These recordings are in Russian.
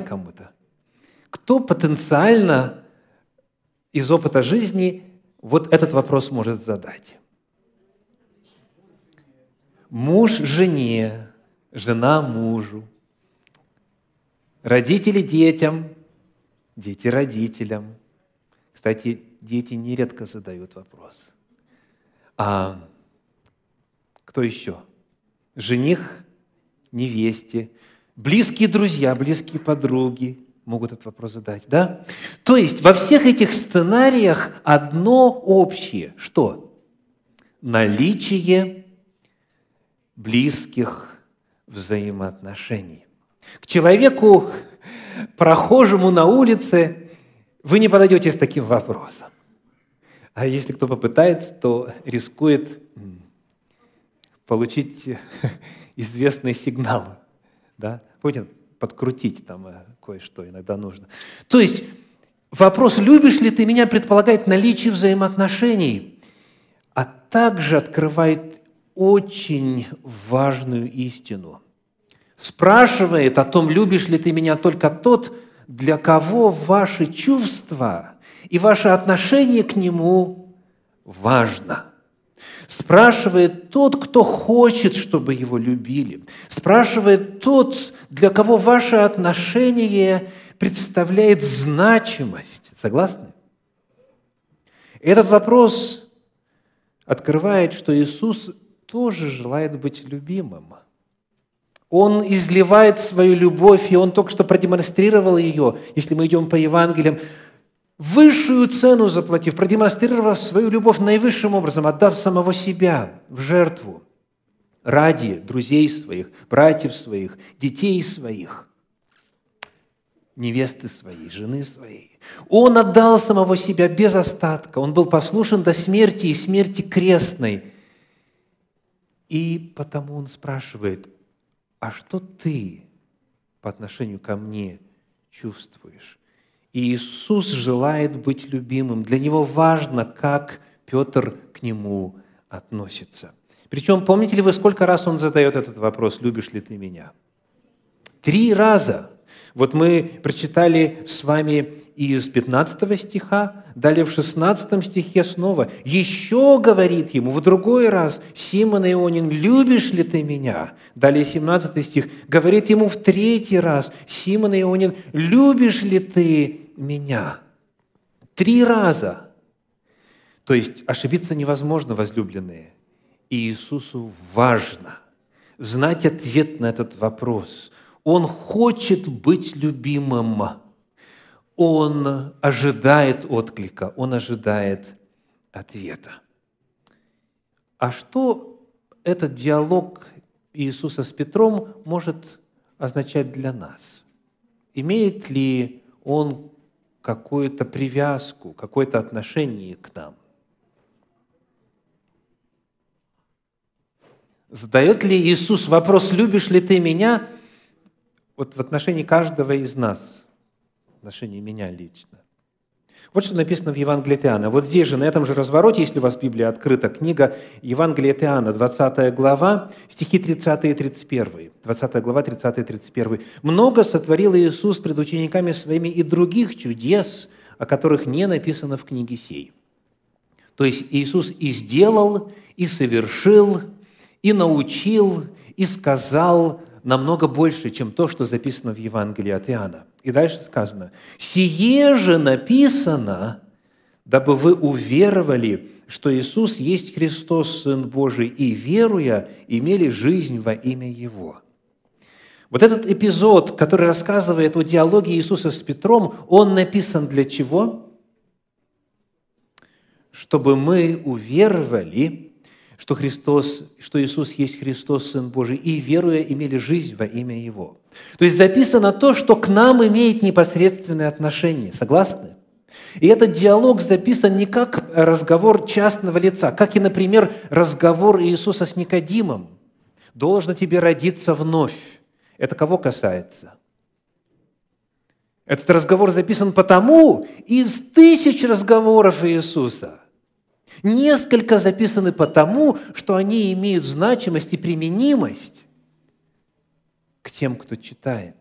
кому-то. Кто потенциально из опыта жизни вот этот вопрос может задать? Муж жене, жена мужу, родители детям, дети родителям. Кстати, дети нередко задают вопрос. А кто еще? Жених невесте, близкие друзья, близкие подруги могут этот вопрос задать, да? То есть во всех этих сценариях одно общее. Что? Наличие близких взаимоотношений. К человеку, прохожему на улице, вы не подойдете с таким вопросом. А если кто попытается, то рискует получить известный сигнал. Да? Помните, подкрутить там э, кое-что иногда нужно. То есть вопрос, любишь ли ты меня, предполагает наличие взаимоотношений, а также открывает очень важную истину. Спрашивает о том, любишь ли ты меня только тот, для кого ваши чувства и ваше отношение к нему важно – Спрашивает тот, кто хочет, чтобы его любили. Спрашивает тот, для кого ваше отношение представляет значимость. Согласны? Этот вопрос открывает, что Иисус тоже желает быть любимым. Он изливает свою любовь, и Он только что продемонстрировал ее, если мы идем по Евангелиям, высшую цену заплатив, продемонстрировав свою любовь наивысшим образом, отдав самого себя в жертву ради друзей своих, братьев своих, детей своих, невесты своей, жены своей. Он отдал самого себя без остатка. Он был послушен до смерти и смерти крестной. И потому он спрашивает, а что ты по отношению ко мне чувствуешь? И Иисус желает быть любимым. Для Него важно, как Петр к Нему относится. Причем, помните ли вы, сколько раз Он задает этот вопрос, любишь ли ты меня? Три раза. Вот мы прочитали с вами из 15 стиха, далее в 16 стихе снова. Еще говорит ему в другой раз, Симон Ионин, любишь ли ты меня? Далее 17 стих, говорит ему в третий раз, Симон Ионин, любишь ли ты меня. Три раза. То есть ошибиться невозможно, возлюбленные. И Иисусу важно знать ответ на этот вопрос. Он хочет быть любимым. Он ожидает отклика, он ожидает ответа. А что этот диалог Иисуса с Петром может означать для нас? Имеет ли он какую-то привязку, какое-то отношение к нам. Задает ли Иисус вопрос, любишь ли ты меня, вот в отношении каждого из нас, в отношении меня лично? Вот что написано в Евангелии от Иоанна. Вот здесь же, на этом же развороте, если у вас Библия открыта, книга Евангелия от Иоанна, 20 глава, стихи 30 и 31. 20 глава, 30 и 31. «Много сотворил Иисус пред учениками своими и других чудес, о которых не написано в книге сей». То есть Иисус и сделал, и совершил, и научил, и сказал намного больше, чем то, что записано в Евангелии от Иоанна – и дальше сказано, «Сие же написано, дабы вы уверовали, что Иисус есть Христос, Сын Божий, и, веруя, имели жизнь во имя Его». Вот этот эпизод, который рассказывает о диалоге Иисуса с Петром, он написан для чего? Чтобы мы уверовали, что Христос, что Иисус есть Христос, Сын Божий, и, веруя, имели жизнь во имя Его. То есть записано то, что к нам имеет непосредственное отношение. Согласны? И этот диалог записан не как разговор частного лица, как и, например, разговор Иисуса с Никодимом. «Должно тебе родиться вновь». Это кого касается? Этот разговор записан потому из тысяч разговоров Иисуса – Несколько записаны потому, что они имеют значимость и применимость к тем, кто читает.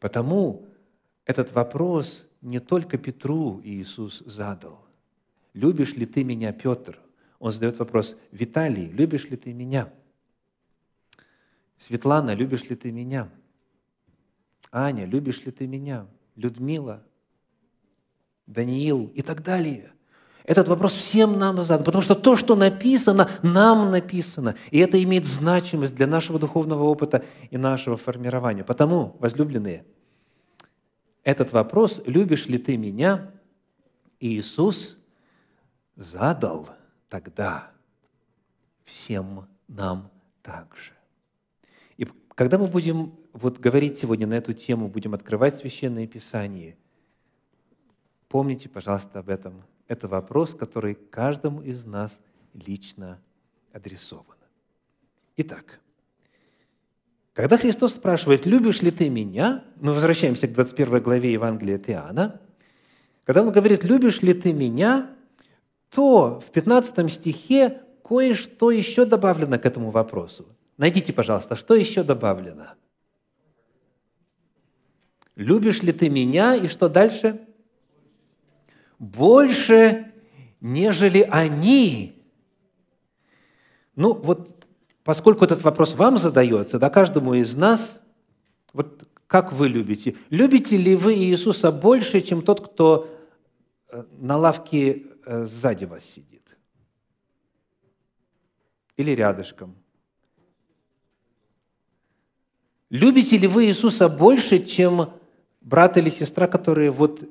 Потому этот вопрос не только Петру Иисус задал. «Любишь ли ты меня, Петр?» Он задает вопрос, «Виталий, любишь ли ты меня?» «Светлана, любишь ли ты меня?» «Аня, любишь ли ты меня?» «Людмила?» «Даниил?» и так далее – этот вопрос всем нам задан, потому что то, что написано, нам написано. И это имеет значимость для нашего духовного опыта и нашего формирования. Потому, возлюбленные, этот вопрос, любишь ли ты меня, Иисус задал тогда всем нам также. И когда мы будем вот говорить сегодня на эту тему, будем открывать Священное Писание, помните, пожалуйста, об этом. Это вопрос, который каждому из нас лично адресован. Итак, когда Христос спрашивает, любишь ли ты меня, мы возвращаемся к 21 главе Евангелия от Иоанна, когда он говорит, любишь ли ты меня, то в 15 стихе кое-что еще добавлено к этому вопросу. Найдите, пожалуйста, что еще добавлено? Любишь ли ты меня? И что дальше? Больше, нежели они. Ну, вот поскольку этот вопрос вам задается, да, каждому из нас, вот как вы любите? Любите ли вы Иисуса больше, чем тот, кто э, на лавке э, сзади вас сидит? Или рядышком? Любите ли вы Иисуса больше, чем брат или сестра, которые вот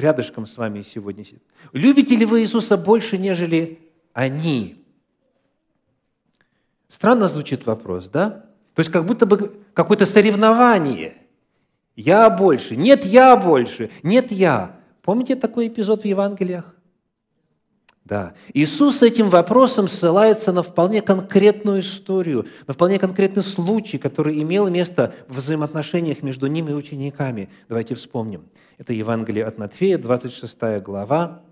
рядышком с вами сегодня сидят? Любите ли вы Иисуса больше, нежели они? Странно звучит вопрос, да? То есть как будто бы какое-то соревнование. Я больше, нет, я больше, нет, я. Помните такой эпизод в Евангелиях? Да. Иисус с этим вопросом ссылается на вполне конкретную историю, на вполне конкретный случай, который имел место в взаимоотношениях между ним и учениками. Давайте вспомним. Это Евангелие от Матфея, 26 глава,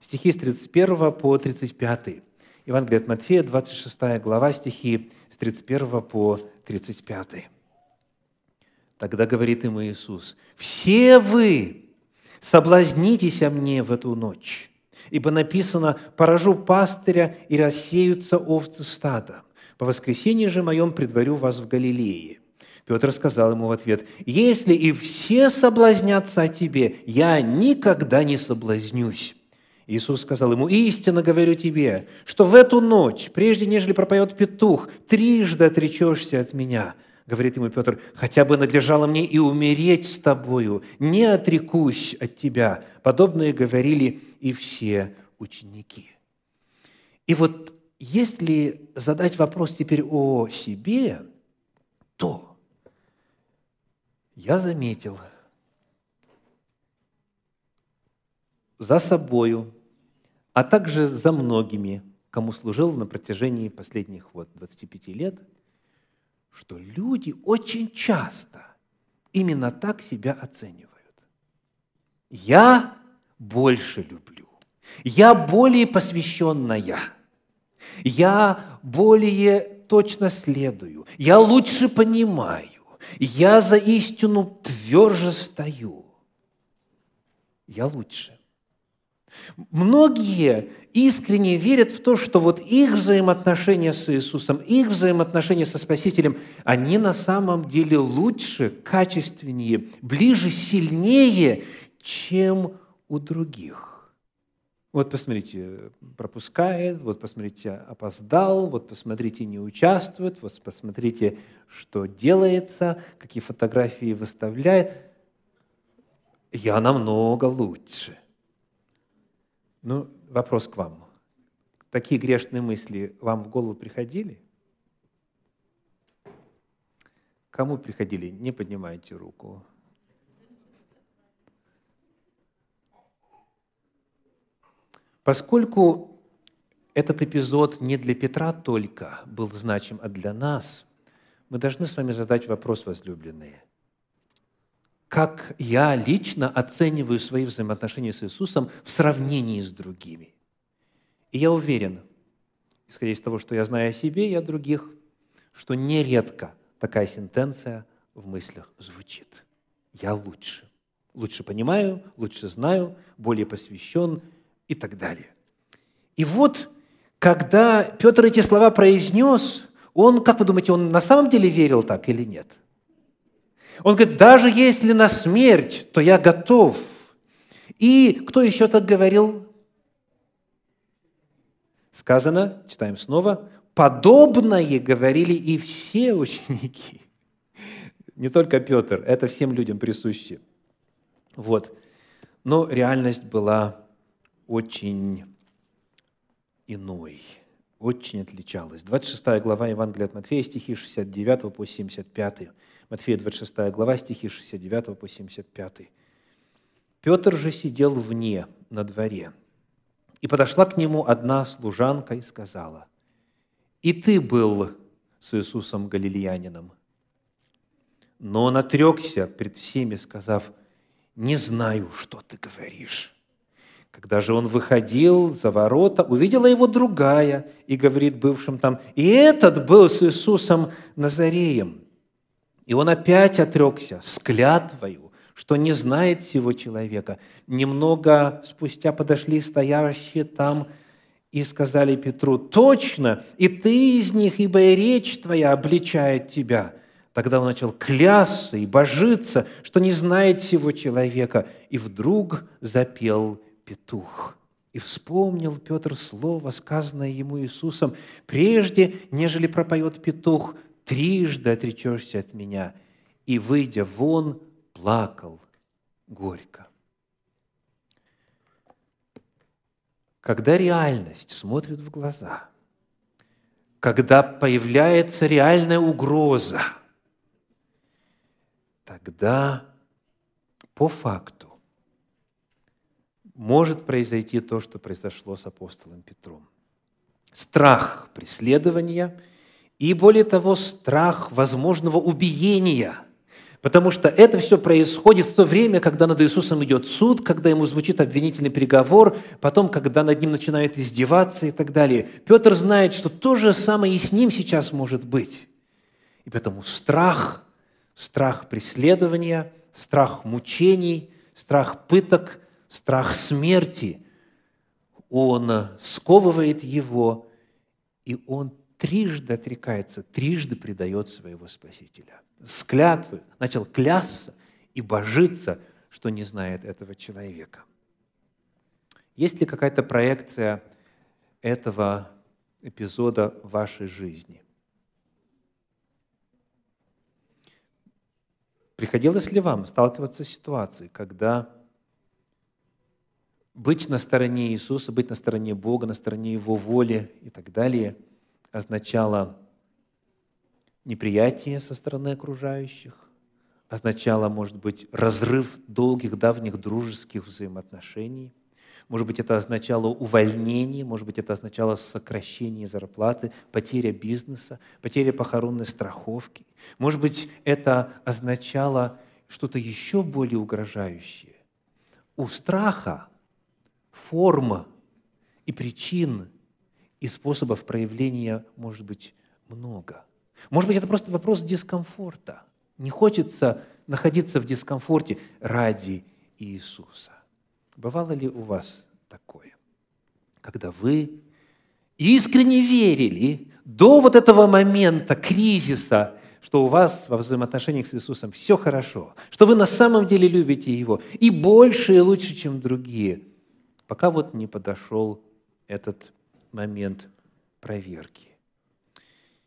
стихи с 31 по 35. Евангелие от Матфея, 26 глава, стихи с 31 по 35. Тогда говорит им Иисус, «Все вы соблазнитесь о мне в эту ночь, ибо написано, поражу пастыря, и рассеются овцы стада. По воскресенье же моем предварю вас в Галилее». Петр сказал ему в ответ, «Если и все соблазнятся о тебе, я никогда не соблазнюсь». Иисус сказал ему, «Истинно говорю тебе, что в эту ночь, прежде нежели пропоет петух, трижды отречешься от меня». Говорит ему Петр, «Хотя бы надлежало мне и умереть с тобою, не отрекусь от тебя». Подобное говорили и все ученики. И вот если задать вопрос теперь о себе, то я заметил за собою а также за многими, кому служил на протяжении последних вот 25 лет, что люди очень часто именно так себя оценивают. Я больше люблю. Я более посвященная. Я более точно следую. Я лучше понимаю. Я за истину тверже стою. Я лучше. Многие искренне верят в то, что вот их взаимоотношения с Иисусом, их взаимоотношения со Спасителем, они на самом деле лучше, качественнее, ближе, сильнее, чем у других. Вот посмотрите, пропускает, вот посмотрите, опоздал, вот посмотрите, не участвует, вот посмотрите, что делается, какие фотографии выставляет. Я намного лучше. Ну, вопрос к вам. Такие грешные мысли вам в голову приходили? Кому приходили? Не поднимайте руку. Поскольку этот эпизод не для Петра только был значим, а для нас, мы должны с вами задать вопрос, возлюбленные как я лично оцениваю свои взаимоотношения с Иисусом в сравнении с другими. И я уверен, исходя из того, что я знаю о себе и о других, что нередко такая сентенция в мыслях звучит. я лучше. Лучше понимаю, лучше знаю, более посвящен и так далее. И вот, когда Петр эти слова произнес, он, как вы думаете, он на самом деле верил так или нет? Он говорит, даже если на смерть, то я готов. И кто еще так говорил? Сказано, читаем снова, подобное говорили и все ученики. Не только Петр, это всем людям присуще. Вот. Но реальность была очень иной, очень отличалась. 26 глава Евангелия от Матфея, стихи 69 по 75. Матфея 26 глава, стихи 69 по 75. Петр же сидел вне, на дворе, и подошла к нему одна служанка и сказала, «И ты был с Иисусом Галилеянином». Но он отрекся пред всеми, сказав, «Не знаю, что ты говоришь». Когда же он выходил за ворота, увидела его другая и говорит бывшим там, «И этот был с Иисусом Назареем». И он опять отрекся с клятвою, что не знает всего человека. Немного спустя подошли стоящие там и сказали Петру, «Точно, и ты из них, ибо и речь твоя обличает тебя». Тогда он начал клясться и божиться, что не знает всего человека. И вдруг запел петух. И вспомнил Петр слово, сказанное ему Иисусом, «Прежде, нежели пропоет петух, трижды отречешься от меня». И, выйдя вон, плакал горько. Когда реальность смотрит в глаза, когда появляется реальная угроза – тогда по факту может произойти то, что произошло с апостолом Петром. Страх преследования и, более того, страх возможного убиения – Потому что это все происходит в то время, когда над Иисусом идет суд, когда ему звучит обвинительный приговор, потом, когда над ним начинают издеваться и так далее. Петр знает, что то же самое и с ним сейчас может быть. И поэтому страх страх преследования, страх мучений, страх пыток, страх смерти. Он сковывает его, и он трижды отрекается, трижды предает своего Спасителя. С клятвы начал клясться и божиться, что не знает этого человека. Есть ли какая-то проекция этого эпизода в вашей жизни? Приходилось ли вам сталкиваться с ситуацией, когда быть на стороне Иисуса, быть на стороне Бога, на стороне Его воли и так далее означало неприятие со стороны окружающих, означало, может быть, разрыв долгих, давних дружеских взаимоотношений – может быть, это означало увольнение, может быть, это означало сокращение зарплаты, потеря бизнеса, потеря похоронной страховки. Может быть, это означало что-то еще более угрожающее. У страха форма и причин и способов проявления может быть много. Может быть, это просто вопрос дискомфорта. Не хочется находиться в дискомфорте ради Иисуса. Бывало ли у вас такое? Когда вы искренне верили до вот этого момента кризиса, что у вас во взаимоотношениях с Иисусом все хорошо, что вы на самом деле любите Его и больше и лучше, чем другие, пока вот не подошел этот момент проверки.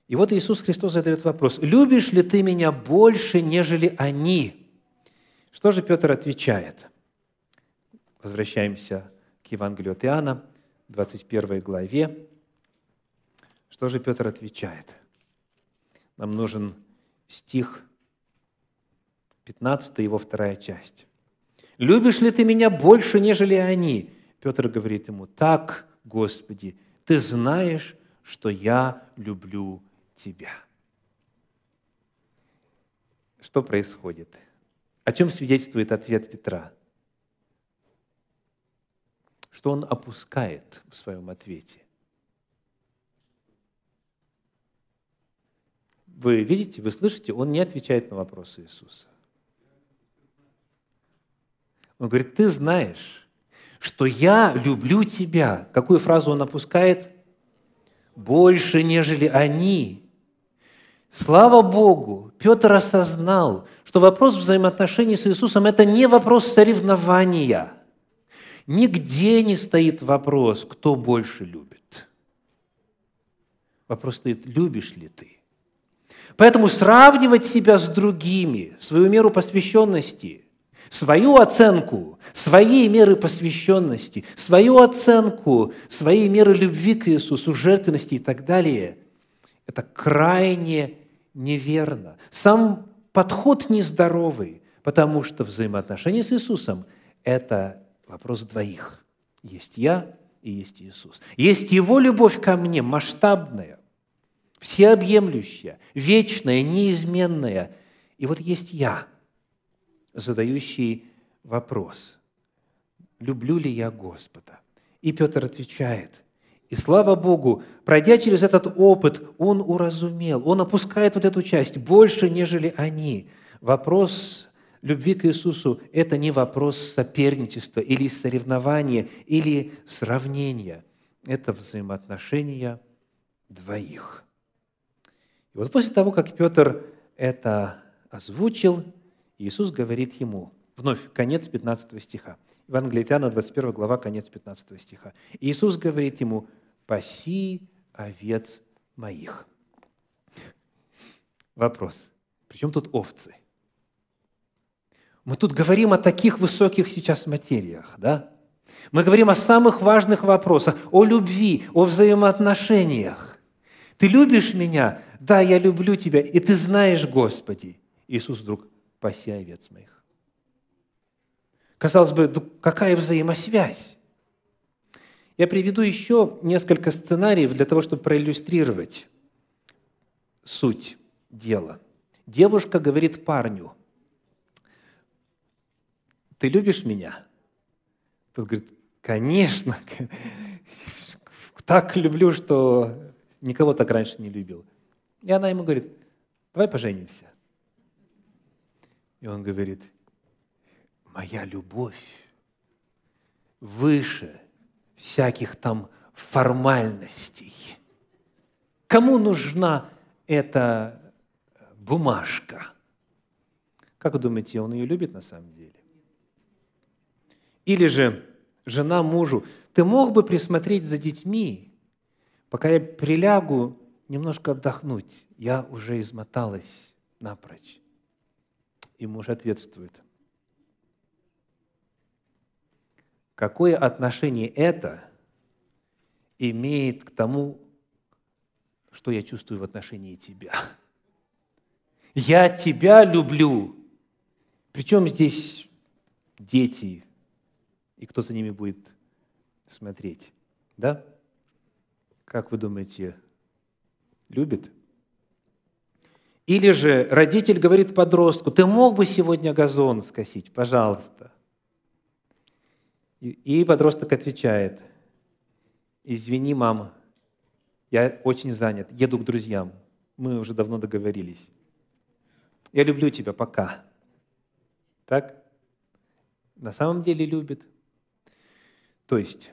И вот Иисус Христос задает вопрос, «Любишь ли ты меня больше, нежели они?» Что же Петр отвечает – Возвращаемся к Евангелию от Иоанна, 21 главе. Что же Петр отвечает? Нам нужен стих 15, его вторая часть. «Любишь ли ты меня больше, нежели они?» Петр говорит ему, «Так, Господи, ты знаешь, что я люблю тебя». Что происходит? О чем свидетельствует ответ Петра? что он опускает в своем ответе. Вы видите, вы слышите, он не отвечает на вопросы Иисуса. Он говорит, ты знаешь, что я люблю тебя. Какую фразу он опускает? Больше, нежели они. Слава Богу, Петр осознал, что вопрос взаимоотношений с Иисусом – это не вопрос соревнования. Нигде не стоит вопрос, кто больше любит. Вопрос стоит, любишь ли ты? Поэтому сравнивать себя с другими, свою меру посвященности, свою оценку, своей меры посвященности, свою оценку, своей меры любви к Иисусу, жертвенности и так далее, это крайне неверно. Сам подход нездоровый, потому что взаимоотношения с Иисусом – это вопрос двоих. Есть я и есть Иисус. Есть Его любовь ко мне, масштабная, всеобъемлющая, вечная, неизменная. И вот есть я, задающий вопрос, люблю ли я Господа? И Петр отвечает – и слава Богу, пройдя через этот опыт, он уразумел, он опускает вот эту часть больше, нежели они. Вопрос любви к Иисусу – это не вопрос соперничества или соревнования, или сравнения. Это взаимоотношения двоих. И вот после того, как Петр это озвучил, Иисус говорит ему, вновь, конец 15 стиха – Евангелие Иоанна, 21 глава, конец 15 стиха. Иисус говорит ему, «Паси овец моих». Вопрос. Причем тут овцы? Мы тут говорим о таких высоких сейчас материях, да? Мы говорим о самых важных вопросах, о любви, о взаимоотношениях. Ты любишь меня? Да, я люблю тебя, и ты знаешь, Господи. Иисус вдруг, паси овец моих. Казалось бы, ну какая взаимосвязь? Я приведу еще несколько сценариев для того, чтобы проиллюстрировать суть дела. Девушка говорит парню, ты любишь меня? Тот говорит, конечно, так люблю, что никого так раньше не любил. И она ему говорит, давай поженимся. И он говорит, моя любовь выше всяких там формальностей. Кому нужна эта бумажка? Как вы думаете, он ее любит на самом деле? Или же жена мужу, ты мог бы присмотреть за детьми, пока я прилягу немножко отдохнуть, я уже измоталась напрочь. И муж ответствует, какое отношение это имеет к тому, что я чувствую в отношении тебя. Я тебя люблю. Причем здесь дети и кто за ними будет смотреть. Да? Как вы думаете, любит? Или же родитель говорит подростку, ты мог бы сегодня газон скосить, пожалуйста. И подросток отвечает, извини, мама, я очень занят, еду к друзьям, мы уже давно договорились. Я люблю тебя, пока. Так? На самом деле любит. То есть,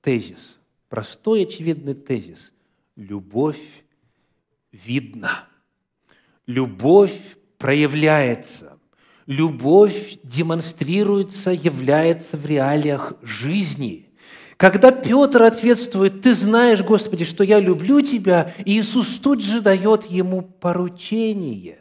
тезис, простой очевидный тезис. Любовь видна. Любовь проявляется любовь демонстрируется, является в реалиях жизни. Когда Петр ответствует, «Ты знаешь, Господи, что я люблю Тебя», Иисус тут же дает ему поручение.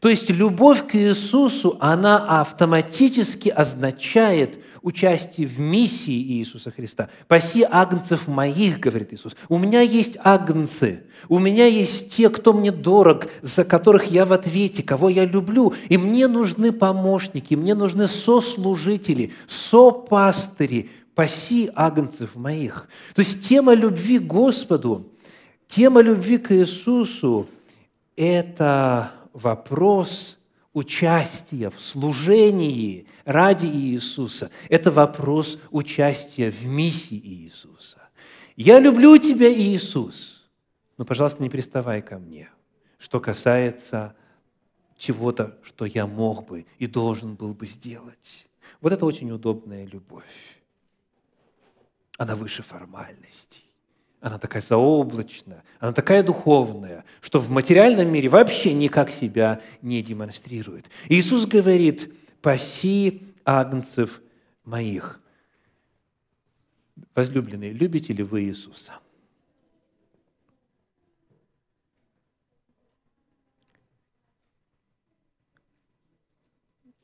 То есть любовь к Иисусу, она автоматически означает участие в миссии Иисуса Христа. «Паси агнцев моих», говорит Иисус. «У меня есть агнцы, у меня есть те, кто мне дорог, за которых я в ответе, кого я люблю, и мне нужны помощники, мне нужны сослужители, сопастыри, паси агнцев моих». То есть тема любви к Господу, тема любви к Иисусу – это вопрос участия в служении ради Иисуса. Это вопрос участия в миссии Иисуса. Я люблю тебя, Иисус, но, пожалуйста, не приставай ко мне, что касается чего-то, что я мог бы и должен был бы сделать. Вот это очень удобная любовь. Она выше формальностей. Она такая заоблачная, она такая духовная, что в материальном мире вообще никак себя не демонстрирует. Иисус говорит, «Паси агнцев моих». Возлюбленные, любите ли вы Иисуса?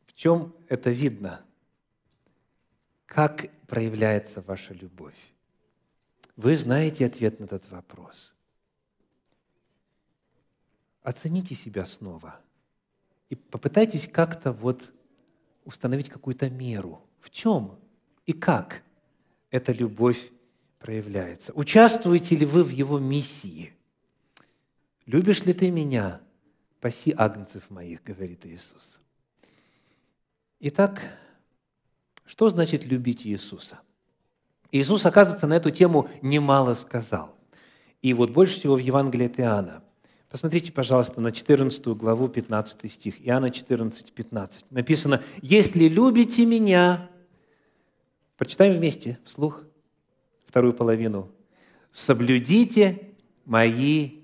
В чем это видно? Как проявляется ваша любовь? Вы знаете ответ на этот вопрос. Оцените себя снова и попытайтесь как-то вот установить какую-то меру. В чем и как эта любовь проявляется? Участвуете ли вы в Его миссии? «Любишь ли ты меня? Паси агнцев моих», говорит Иисус. Итак, что значит любить Иисуса? Иисус, оказывается, на эту тему немало сказал. И вот больше всего в Евангелии от Иоанна. Посмотрите, пожалуйста, на 14 главу, 15 стих. Иоанна 14, 15. Написано, «Если любите меня...» Прочитаем вместе, вслух, вторую половину. «Соблюдите мои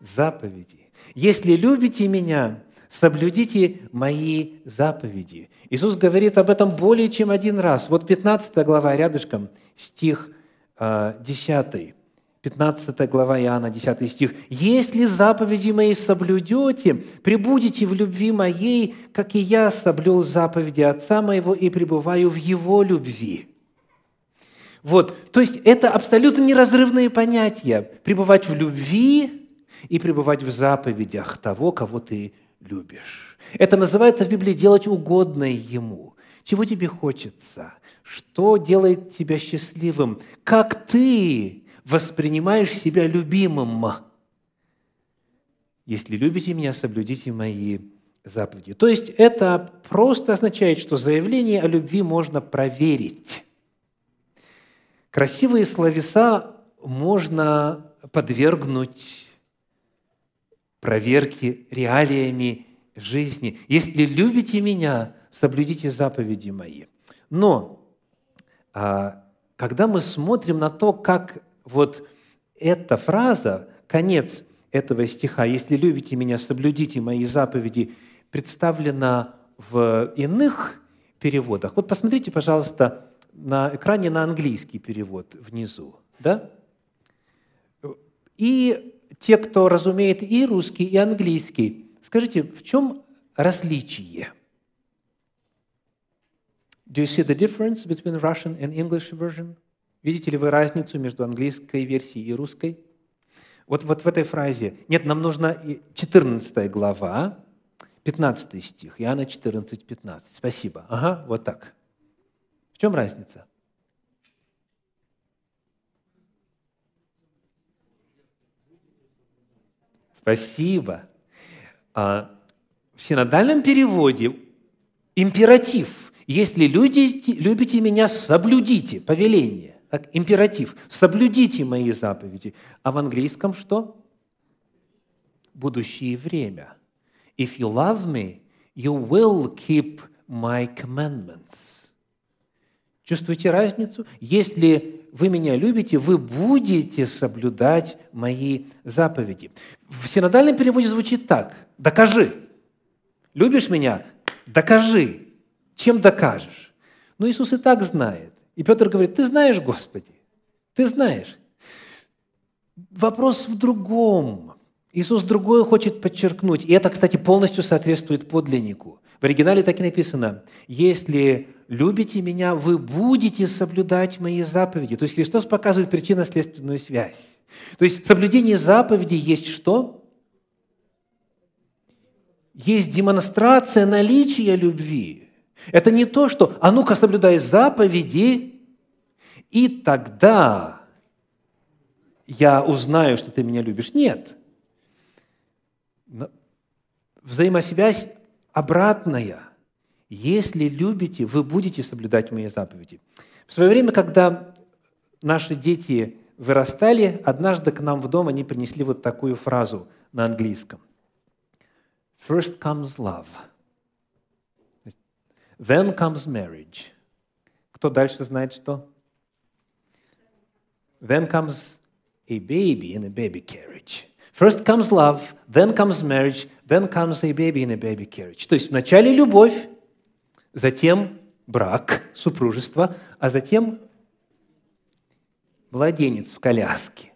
заповеди. Если любите меня, соблюдите мои заповеди. Иисус говорит об этом более чем один раз. Вот 15 глава рядышком, стих 10. 15 глава Иоанна, 10 стих. «Если заповеди мои соблюдете, прибудете в любви моей, как и я соблюл заповеди Отца моего и пребываю в Его любви». Вот, то есть это абсолютно неразрывные понятия. Пребывать в любви и пребывать в заповедях того, кого ты любишь. Это называется в Библии делать угодное Ему. Чего тебе хочется? Что делает тебя счастливым? Как ты воспринимаешь себя любимым? Если любите меня, соблюдите мои заповеди. То есть это просто означает, что заявление о любви можно проверить. Красивые словеса можно подвергнуть проверки реалиями жизни. Если любите меня, соблюдите заповеди мои. Но а, когда мы смотрим на то, как вот эта фраза, конец этого стиха, «Если любите меня, соблюдите мои заповеди», представлена в иных переводах. Вот посмотрите, пожалуйста, на экране на английский перевод внизу. Да? И те, кто разумеет и русский, и английский, скажите, в чем различие? Do you see the difference between Russian and English version? Видите ли вы разницу между английской версией и русской? Вот, вот в этой фразе. Нет, нам нужна 14 глава, 15 стих, Иоанна 14, 15. Спасибо. Ага, вот так. В чем разница? Спасибо. А, в синодальном переводе императив. Если любите, любите меня, соблюдите повеление. Так, императив. Соблюдите мои заповеди. А в английском что? Будущее время. If you love me, you will keep my commandments. Чувствуете разницу? Если вы меня любите, вы будете соблюдать мои заповеди. В синодальном переводе звучит так. Докажи. Любишь меня? Докажи. Чем докажешь? Но Иисус и так знает. И Петр говорит, ты знаешь, Господи, ты знаешь. Вопрос в другом. Иисус другое хочет подчеркнуть. И это, кстати, полностью соответствует подлиннику. В оригинале так и написано, если любите меня, вы будете соблюдать мои заповеди. То есть Христос показывает причинно-следственную связь. То есть соблюдение заповедей есть что? Есть демонстрация наличия любви. Это не то, что «а ну-ка соблюдай заповеди, и тогда я узнаю, что ты меня любишь». Нет. Взаимосвязь обратная. Если любите, вы будете соблюдать мои заповеди. В свое время, когда наши дети вырастали, однажды к нам в дом они принесли вот такую фразу на английском. First comes love. Then comes marriage. Кто дальше знает что? Then comes a baby in a baby carriage. First comes love, then comes marriage, then comes a baby in a baby carriage. То есть вначале любовь, затем брак, супружество, а затем младенец в коляске.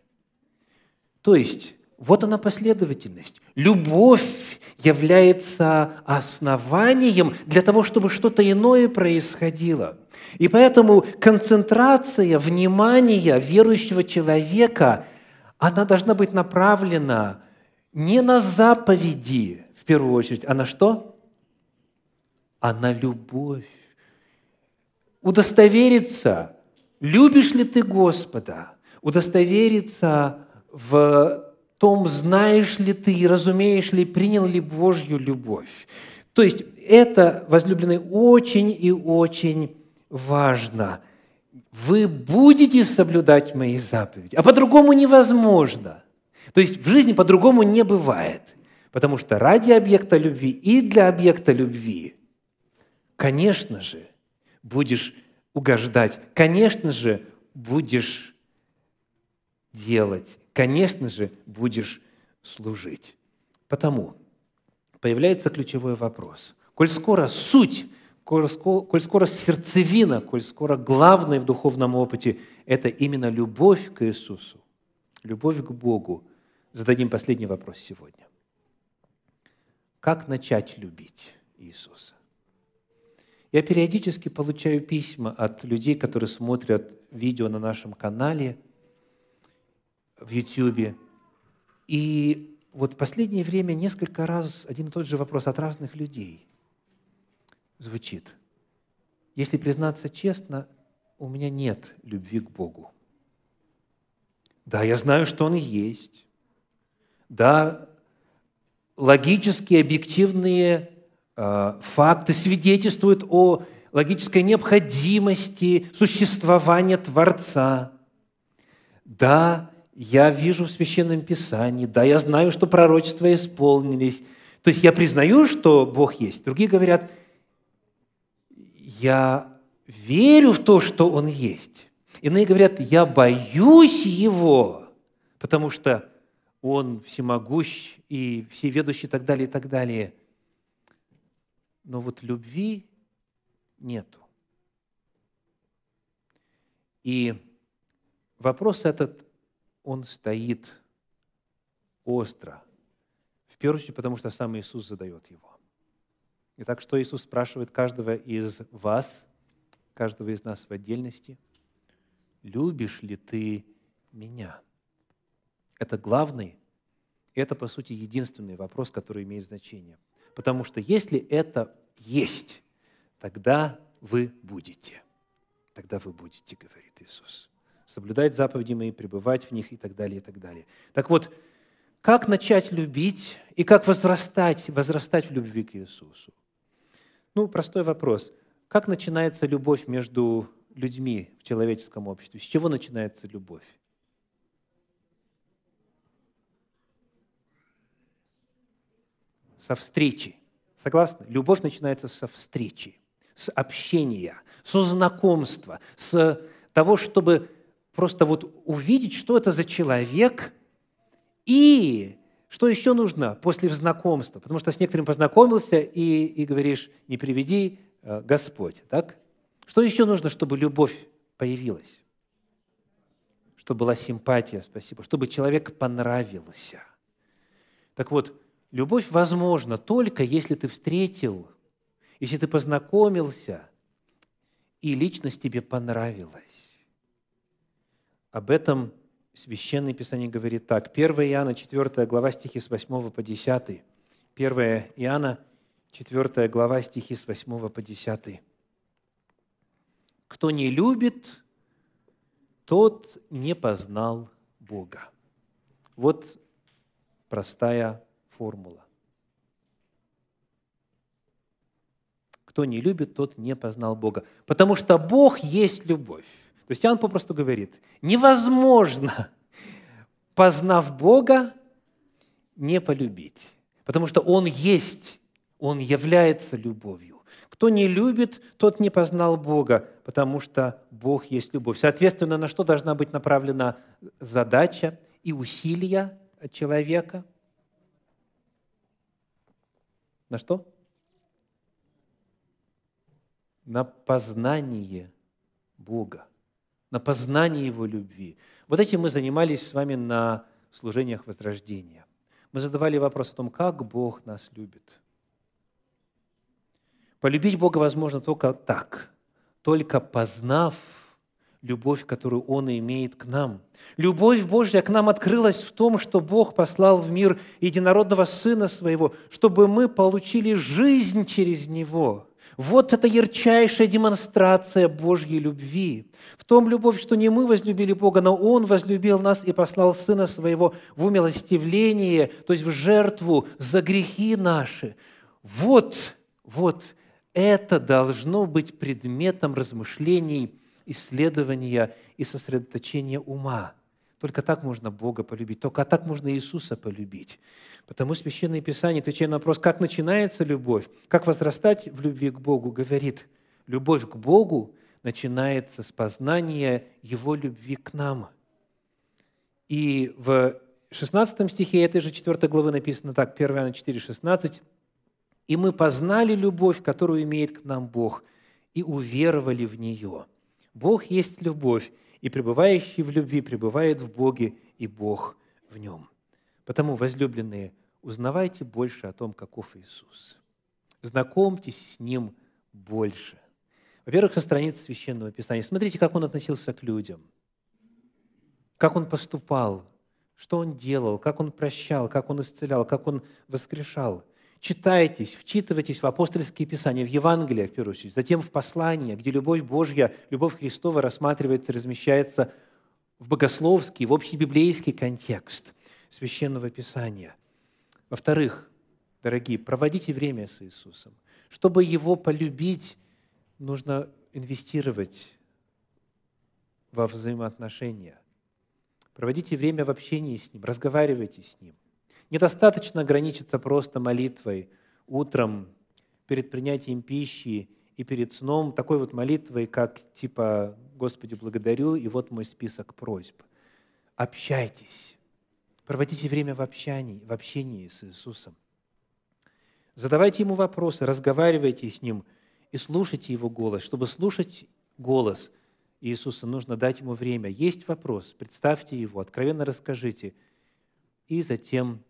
То есть вот она последовательность. Любовь является основанием для того, чтобы что-то иное происходило. И поэтому концентрация внимания верующего человека, она должна быть направлена не на заповеди, в первую очередь, а на что? А на любовь. Удостовериться, любишь ли ты Господа, удостовериться в том, знаешь ли ты разумеешь ли, принял ли Божью любовь. То есть это, возлюбленные, очень и очень важно. Вы будете соблюдать мои заповеди, а по-другому невозможно. То есть в жизни по-другому не бывает. Потому что ради объекта любви и для объекта любви, конечно же, будешь угождать, конечно же, будешь делать конечно же, будешь служить. Потому появляется ключевой вопрос. Коль скоро суть, коль скоро, сердцевина, коль скоро главное в духовном опыте – это именно любовь к Иисусу, любовь к Богу, зададим последний вопрос сегодня. Как начать любить Иисуса? Я периодически получаю письма от людей, которые смотрят видео на нашем канале – в YouTube. И вот в последнее время несколько раз один и тот же вопрос от разных людей звучит. Если признаться честно, у меня нет любви к Богу. Да, я знаю, что Он есть. Да, логические, объективные э, факты свидетельствуют о логической необходимости существования Творца. Да, я вижу в Священном Писании, да, я знаю, что пророчества исполнились. То есть я признаю, что Бог есть. Другие говорят, я верю в то, что Он есть. Иные говорят, я боюсь Его, потому что Он всемогущ и всеведущий и так далее, и так далее. Но вот любви нету. И вопрос этот он стоит остро. В первую очередь, потому что сам Иисус задает его. Итак, что Иисус спрашивает каждого из вас, каждого из нас в отдельности? Любишь ли ты меня? Это главный, это, по сути, единственный вопрос, который имеет значение. Потому что если это есть, тогда вы будете. Тогда вы будете, говорит Иисус соблюдать заповеди мои, пребывать в них и так далее, и так далее. Так вот, как начать любить и как возрастать, возрастать в любви к Иисусу? Ну, простой вопрос. Как начинается любовь между людьми в человеческом обществе? С чего начинается любовь? Со встречи. Согласны? Любовь начинается со встречи, с общения, со знакомства, с того, чтобы просто вот увидеть, что это за человек, и что еще нужно после знакомства? Потому что с некоторым познакомился и, и говоришь, не приведи э, Господь. Так? Что еще нужно, чтобы любовь появилась? Чтобы была симпатия, спасибо, чтобы человек понравился. Так вот, любовь возможна только если ты встретил, если ты познакомился, и личность тебе понравилась. Об этом Священное Писание говорит так. 1 Иоанна, 4 глава, стихи с 8 по 10. 1 Иоанна, 4 глава, стихи с 8 по 10. «Кто не любит, тот не познал Бога». Вот простая формула. Кто не любит, тот не познал Бога. Потому что Бог есть любовь. То есть Иоанн попросту говорит, невозможно, познав Бога, не полюбить. Потому что Он есть, Он является любовью. Кто не любит, тот не познал Бога, потому что Бог есть любовь. Соответственно, на что должна быть направлена задача и усилия человека? На что? На познание Бога, на познание Его любви. Вот этим мы занимались с вами на служениях Возрождения. Мы задавали вопрос о том, как Бог нас любит. Полюбить Бога возможно только так, только познав любовь, которую Он имеет к нам. Любовь Божья к нам открылась в том, что Бог послал в мир единородного Сына Своего, чтобы мы получили жизнь через Него – вот это ярчайшая демонстрация Божьей любви. В том любовь, что не мы возлюбили Бога, но Он возлюбил нас и послал Сына Своего в умилостивление, то есть в жертву за грехи наши. Вот, вот это должно быть предметом размышлений, исследования и сосредоточения ума. Только так можно Бога полюбить, только так можно Иисуса полюбить. Потому Священное Писание, отвечая на вопрос, как начинается любовь, как возрастать в любви к Богу, говорит, любовь к Богу начинается с познания Его любви к нам. И в 16 стихе этой же 4 главы написано так, 1 Иоанна 4, 16, «И мы познали любовь, которую имеет к нам Бог, и уверовали в нее». Бог есть любовь, и пребывающий в любви пребывает в Боге, и Бог в нем. Потому, возлюбленные, узнавайте больше о том, каков Иисус. Знакомьтесь с Ним больше. Во-первых, со страниц Священного Писания. Смотрите, как Он относился к людям, как Он поступал, что Он делал, как Он прощал, как Он исцелял, как Он воскрешал. Читайтесь, вчитывайтесь в апостольские писания, в Евангелие, в первую очередь, затем в послания, где любовь Божья, любовь Христова рассматривается, размещается в богословский, в общебиблейский контекст – Священного Писания. Во-вторых, дорогие, проводите время с Иисусом. Чтобы Его полюбить, нужно инвестировать во взаимоотношения. Проводите время в общении с Ним, разговаривайте с Ним. Недостаточно ограничиться просто молитвой утром перед принятием пищи и перед сном, такой вот молитвой, как типа «Господи, благодарю, и вот мой список просьб». Общайтесь, Проводите время в общении, в общении с Иисусом. Задавайте Ему вопросы, разговаривайте с Ним и слушайте Его голос. Чтобы слушать голос Иисуса, нужно дать Ему время. Есть вопрос, представьте его, откровенно расскажите. И затем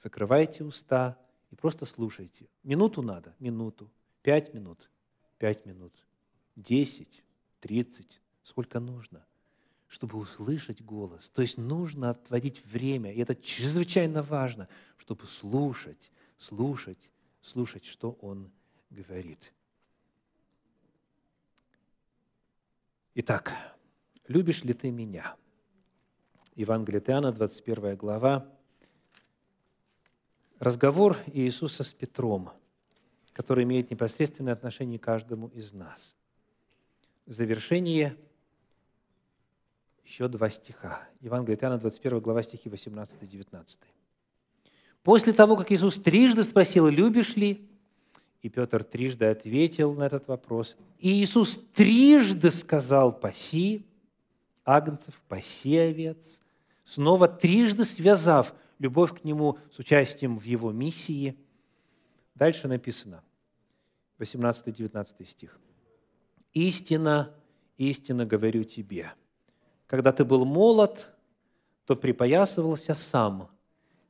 закрывайте уста и просто слушайте. Минуту надо, минуту, пять минут, пять минут, десять, тридцать, сколько нужно чтобы услышать голос. То есть нужно отводить время, и это чрезвычайно важно, чтобы слушать, слушать, слушать, что Он говорит. Итак, любишь ли ты меня? Евангелие Иоанна, 21 глава. Разговор Иисуса с Петром, который имеет непосредственное отношение к каждому из нас. Завершение – еще два стиха. Евангелие Иоанна, 21 глава, стихи 18 и 19. После того, как Иисус трижды спросил, любишь ли? И Петр трижды ответил на этот вопрос. И Иисус трижды сказал, паси агнцев, паси овец, снова трижды связав любовь к Нему с участием в Его миссии. Дальше написано, 18-19 стих. «Истина, истина говорю тебе, когда ты был молод, то припоясывался сам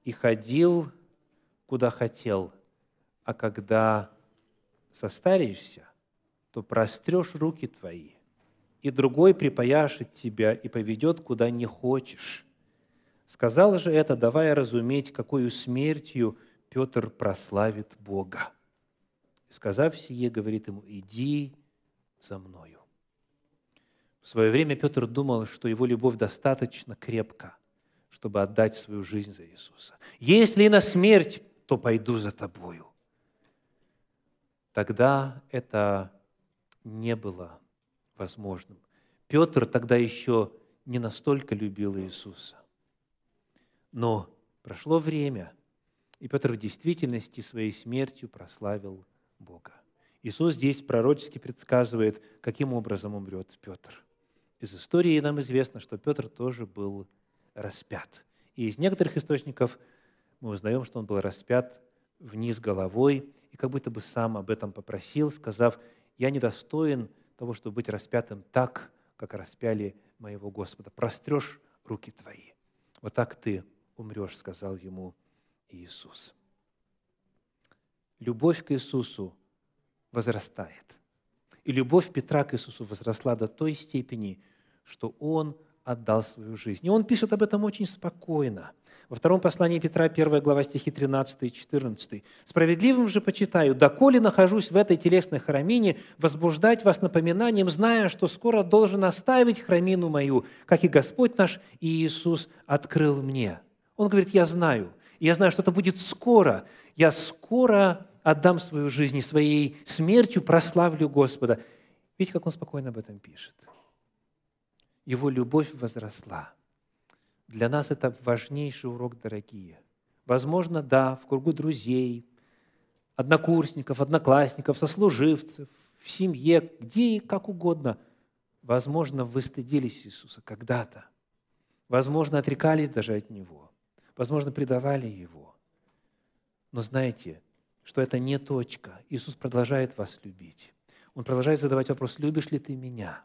и ходил, куда хотел, а когда состаришься, то прострешь руки твои, и другой припояшет тебя и поведет, куда не хочешь. Сказал же это, давая разуметь, какую смертью Петр прославит Бога. И сказав сие, говорит ему, иди за мною. В свое время Петр думал, что его любовь достаточно крепка, чтобы отдать свою жизнь за Иисуса. Если и на смерть, то пойду за тобою. Тогда это не было возможным. Петр тогда еще не настолько любил Иисуса. Но прошло время, И Петр в действительности своей смертью прославил Бога. Иисус здесь пророчески предсказывает, каким образом умрет Петр. Из истории нам известно, что Петр тоже был распят. И из некоторых источников мы узнаем, что он был распят вниз головой и как будто бы сам об этом попросил, сказав, «Я недостоин того, чтобы быть распятым так, как распяли моего Господа. Прострешь руки твои. Вот так ты умрешь», — сказал ему Иисус. Любовь к Иисусу возрастает. И любовь Петра к Иисусу возросла до той степени, что он отдал свою жизнь. И он пишет об этом очень спокойно. Во втором послании Петра, 1 глава стихи 13 и 14. «Справедливым же почитаю, доколе нахожусь в этой телесной храмине, возбуждать вас напоминанием, зная, что скоро должен оставить храмину мою, как и Господь наш Иисус открыл мне». Он говорит, я знаю, я знаю, что это будет скоро. Я скоро отдам свою жизнь и своей смертью прославлю Господа. Видите, как он спокойно об этом пишет. Его любовь возросла. Для нас это важнейший урок, дорогие. Возможно, да, в кругу друзей, однокурсников, одноклассников, сослуживцев, в семье, где и как угодно. Возможно, вы стыдились Иисуса когда-то. Возможно, отрекались даже от Него. Возможно, предавали Его. Но знаете, что это не точка. Иисус продолжает вас любить. Он продолжает задавать вопрос, любишь ли ты меня?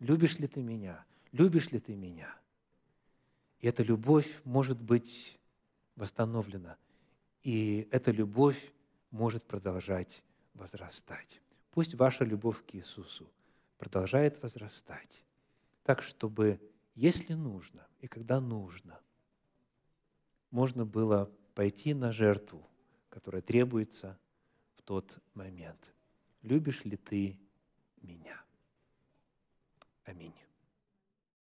Любишь ли ты меня? Любишь ли ты меня? И эта любовь может быть восстановлена. И эта любовь может продолжать возрастать. Пусть ваша любовь к Иисусу продолжает возрастать, так чтобы, если нужно и когда нужно, можно было пойти на жертву, которая требуется в тот момент. Любишь ли ты меня? Аминь.